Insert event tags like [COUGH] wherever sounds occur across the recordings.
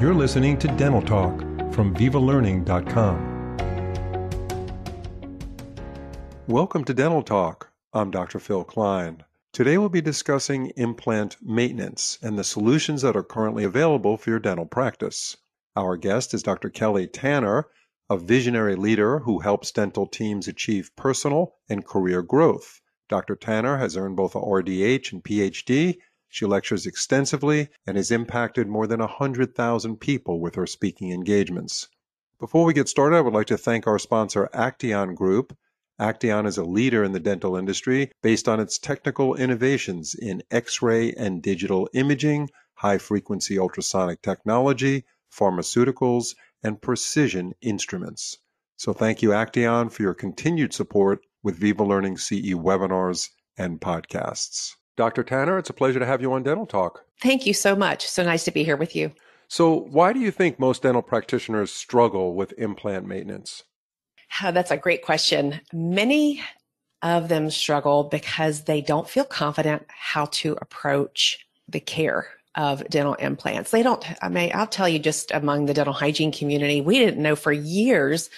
You're listening to Dental Talk from VivaLearning.com. Welcome to Dental Talk. I'm Dr. Phil Klein. Today we'll be discussing implant maintenance and the solutions that are currently available for your dental practice. Our guest is Dr. Kelly Tanner, a visionary leader who helps dental teams achieve personal and career growth. Dr. Tanner has earned both a RDH and PhD she lectures extensively and has impacted more than 100,000 people with her speaking engagements. Before we get started, I would like to thank our sponsor, Acteon Group. Acteon is a leader in the dental industry based on its technical innovations in X ray and digital imaging, high frequency ultrasonic technology, pharmaceuticals, and precision instruments. So thank you, Acteon, for your continued support with Viva Learning CE webinars and podcasts. Dr. Tanner, it's a pleasure to have you on Dental Talk. Thank you so much. So nice to be here with you. So, why do you think most dental practitioners struggle with implant maintenance? Oh, that's a great question. Many of them struggle because they don't feel confident how to approach the care of dental implants. They don't, I mean, I'll tell you just among the dental hygiene community, we didn't know for years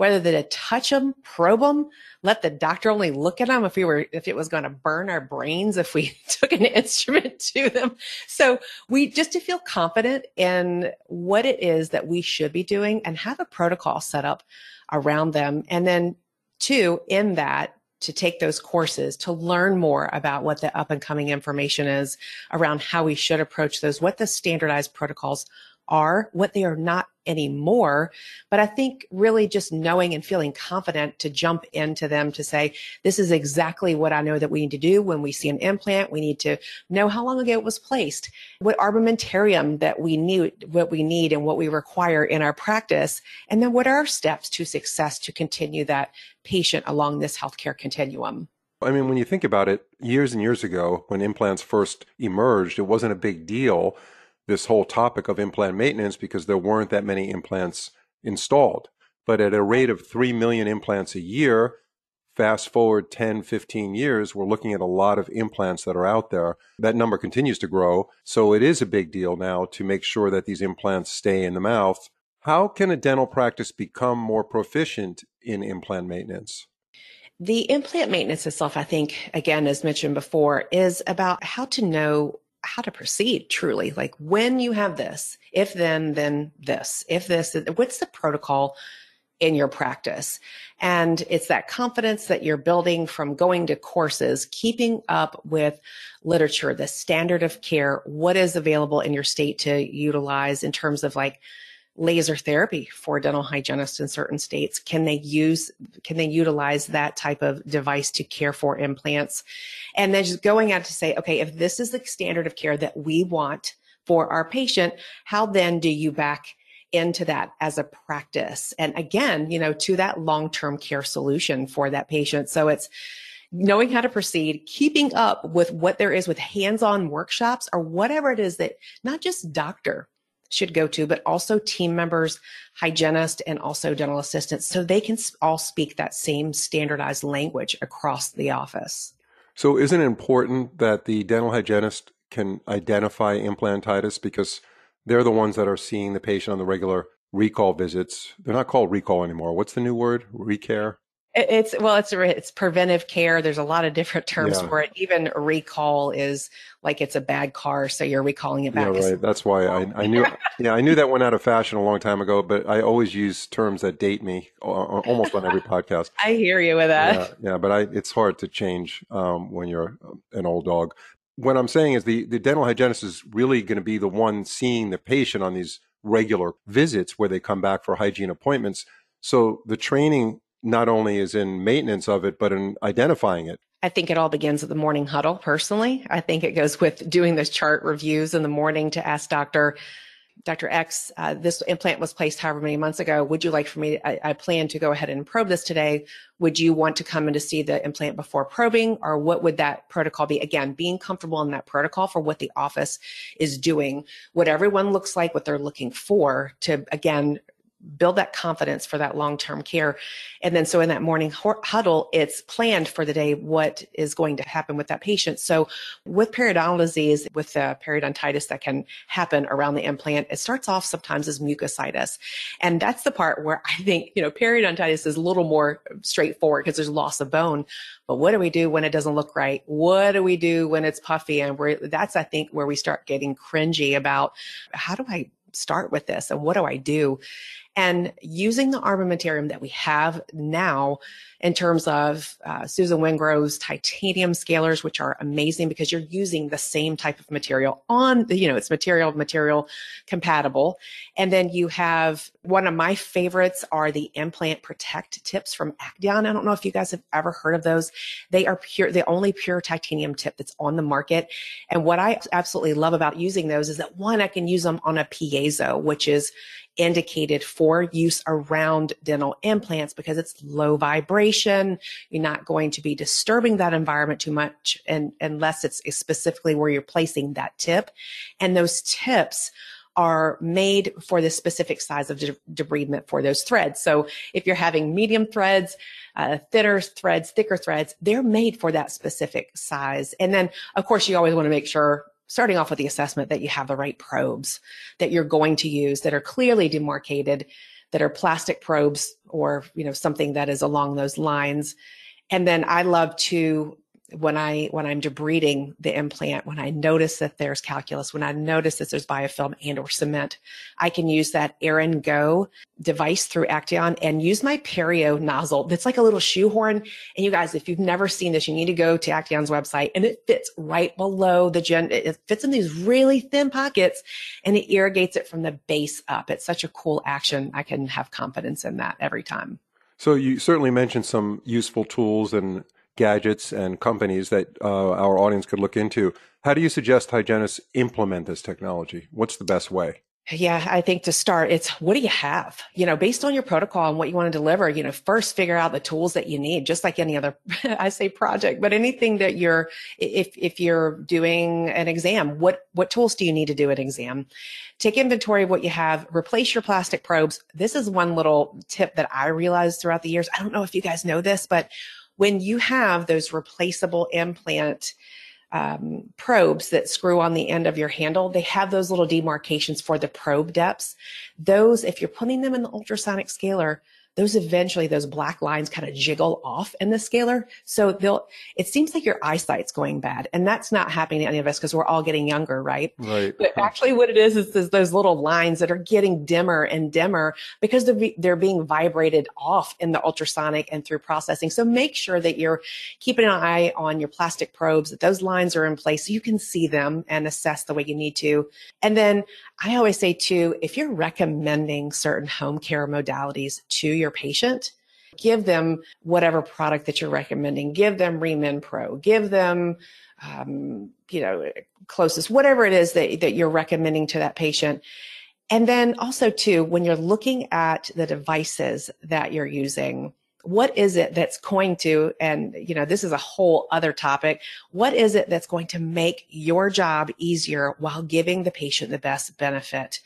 whether to touch them, probe them, let the doctor only look at them if we were, if it was going to burn our brains if we [LAUGHS] took an instrument to them. So we just to feel confident in what it is that we should be doing and have a protocol set up around them. And then two, in that, to take those courses to learn more about what the up and coming information is around how we should approach those, what the standardized protocols are, what they are not anymore. But I think really just knowing and feeling confident to jump into them to say, this is exactly what I know that we need to do when we see an implant. We need to know how long ago it was placed, what armamentarium that we need, what we need and what we require in our practice. And then what are our steps to success to continue that patient along this healthcare continuum? I mean, when you think about it, years and years ago, when implants first emerged, it wasn't a big deal this whole topic of implant maintenance because there weren't that many implants installed. But at a rate of 3 million implants a year, fast forward 10, 15 years, we're looking at a lot of implants that are out there. That number continues to grow. So it is a big deal now to make sure that these implants stay in the mouth. How can a dental practice become more proficient in implant maintenance? The implant maintenance itself, I think, again, as mentioned before, is about how to know how to proceed truly. Like when you have this, if then, then this, if this, what's the protocol in your practice? And it's that confidence that you're building from going to courses, keeping up with literature, the standard of care, what is available in your state to utilize in terms of like, laser therapy for dental hygienists in certain states? Can they use can they utilize that type of device to care for implants? And then just going out to say okay if this is the standard of care that we want for our patient how then do you back into that as a practice? And again you know to that long-term care solution for that patient. So it's knowing how to proceed, keeping up with what there is with hands-on workshops or whatever it is that not just doctor should go to, but also team members, hygienists, and also dental assistants so they can all speak that same standardized language across the office. So, isn't it important that the dental hygienist can identify implantitis because they're the ones that are seeing the patient on the regular recall visits? They're not called recall anymore. What's the new word? Recare? It's well, it's it's preventive care. There's a lot of different terms yeah. for it. Even recall is like it's a bad car, so you're recalling it back. Yeah, right. That's why I, I knew. yeah, I knew that went out of fashion a long time ago. But I always use terms that date me almost on every podcast. [LAUGHS] I hear you with that. Yeah, yeah but I, it's hard to change um, when you're an old dog. What I'm saying is the the dental hygienist is really going to be the one seeing the patient on these regular visits where they come back for hygiene appointments. So the training not only is in maintenance of it, but in identifying it. I think it all begins at the morning huddle personally. I think it goes with doing those chart reviews in the morning to ask doctor, Dr. X, uh, this implant was placed however many months ago. Would you like for me? I, I, plan to go ahead and probe this today. Would you want to come in to see the implant before probing, or what would that protocol be? Again, being comfortable in that protocol for what the office is doing, what everyone looks like, what they're looking for to again build that confidence for that long-term care. And then so in that morning huddle, it's planned for the day what is going to happen with that patient. So with periodontal disease, with the periodontitis that can happen around the implant, it starts off sometimes as mucositis. And that's the part where I think, you know, periodontitis is a little more straightforward because there's loss of bone. But what do we do when it doesn't look right? What do we do when it's puffy? And that's, I think, where we start getting cringy about how do I start with this and what do I do? And using the armamentarium that we have now in terms of uh, Susan Wingrove's titanium scalers, which are amazing because you're using the same type of material on the, you know, it's material, material compatible. And then you have one of my favorites are the implant protect tips from Acteon. I don't know if you guys have ever heard of those. They are pure, the only pure titanium tip that's on the market. And what I absolutely love about using those is that one, I can use them on a piezo, which is indicated for use around dental implants because it's low vibration. You're not going to be disturbing that environment too much and unless it's specifically where you're placing that tip. And those tips are made for the specific size of de- debridement for those threads. So if you're having medium threads, uh, thinner threads, thicker threads, they're made for that specific size. And then, of course, you always want to make sure starting off with the assessment that you have the right probes that you're going to use that are clearly demarcated, that are plastic probes or, you know, something that is along those lines. And then I love to when I when I'm debriding the implant, when I notice that there's calculus, when I notice that there's biofilm and or cement, I can use that AIR-N-GO device through Acteon and use my perio nozzle. That's like a little shoehorn. And you guys, if you've never seen this, you need to go to Acteon's website and it fits right below the gen. It fits in these really thin pockets and it irrigates it from the base up. It's such a cool action. I can have confidence in that every time. So you certainly mentioned some useful tools and gadgets and companies that uh, our audience could look into. How do you suggest hygienists implement this technology? What's the best way? Yeah, I think to start, it's what do you have? You know, based on your protocol and what you want to deliver, you know, first figure out the tools that you need, just like any other, [LAUGHS] I say project, but anything that you're, if, if you're doing an exam, what, what tools do you need to do an exam? Take inventory of what you have, replace your plastic probes. This is one little tip that I realized throughout the years. I don't know if you guys know this, but when you have those replaceable implant um, probes that screw on the end of your handle, they have those little demarcations for the probe depths. Those, if you're putting them in the ultrasonic scaler, those eventually those black lines kind of jiggle off in the scaler. So they'll it seems like your eyesight's going bad. And that's not happening to any of us because we're all getting younger, right? Right. But actually what it is is, is those little lines that are getting dimmer and dimmer because they're, they're being vibrated off in the ultrasonic and through processing. So make sure that you're keeping an eye on your plastic probes, that those lines are in place so you can see them and assess the way you need to. And then I always say too, if you're recommending certain home care modalities to your patient, give them whatever product that you're recommending. Give them Remin Pro. Give them, um, you know, CloSYS, whatever it is that, that you're recommending to that patient. And then also too, when you're looking at the devices that you're using, what is it that's going to and you know this is a whole other topic. What is it that's going to make your job easier while giving the patient the best benefit?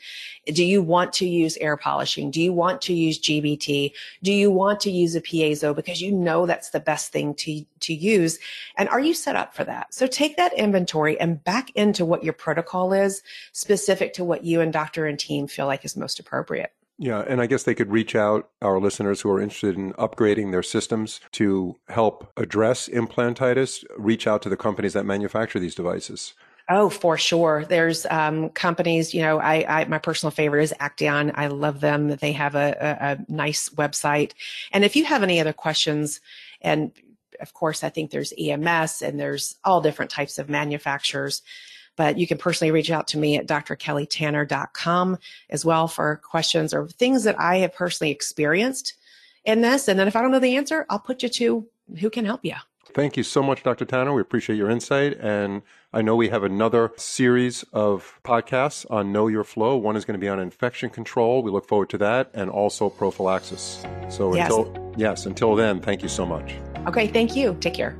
Do you want to use air polishing? Do you want to use gbt do you want to use a piezo? Because you know that's the best thing to to use. And are you set up for that? So take that inventory and back into what your protocol is specific to what you and doctor and team feel like is most appropriate yeah, and I guess they could reach out, our listeners who are interested in upgrading their systems to help address implantitis, reach out to the companies that manufacture these devices. Oh, for sure. There's um, companies, you know, I, I, my personal favorite is Acteon. I love them. They have a, a, a nice website. And if you have any other questions, and of course, I think there's EMS and there's all different types of manufacturers but you can personally reach out to me at drkellytanner.com as well for questions or things that I have personally experienced in this. And then if I don't know the answer, I'll put you to who can help you. Thank you so much, Dr. Tanner. We appreciate your insight. And I know we have another series of podcasts on Know Your Flow. One is going to be on infection control. We look forward to that and also prophylaxis. So yes. until, yes, until then, thank you so much. Okay. Thank you. Take care.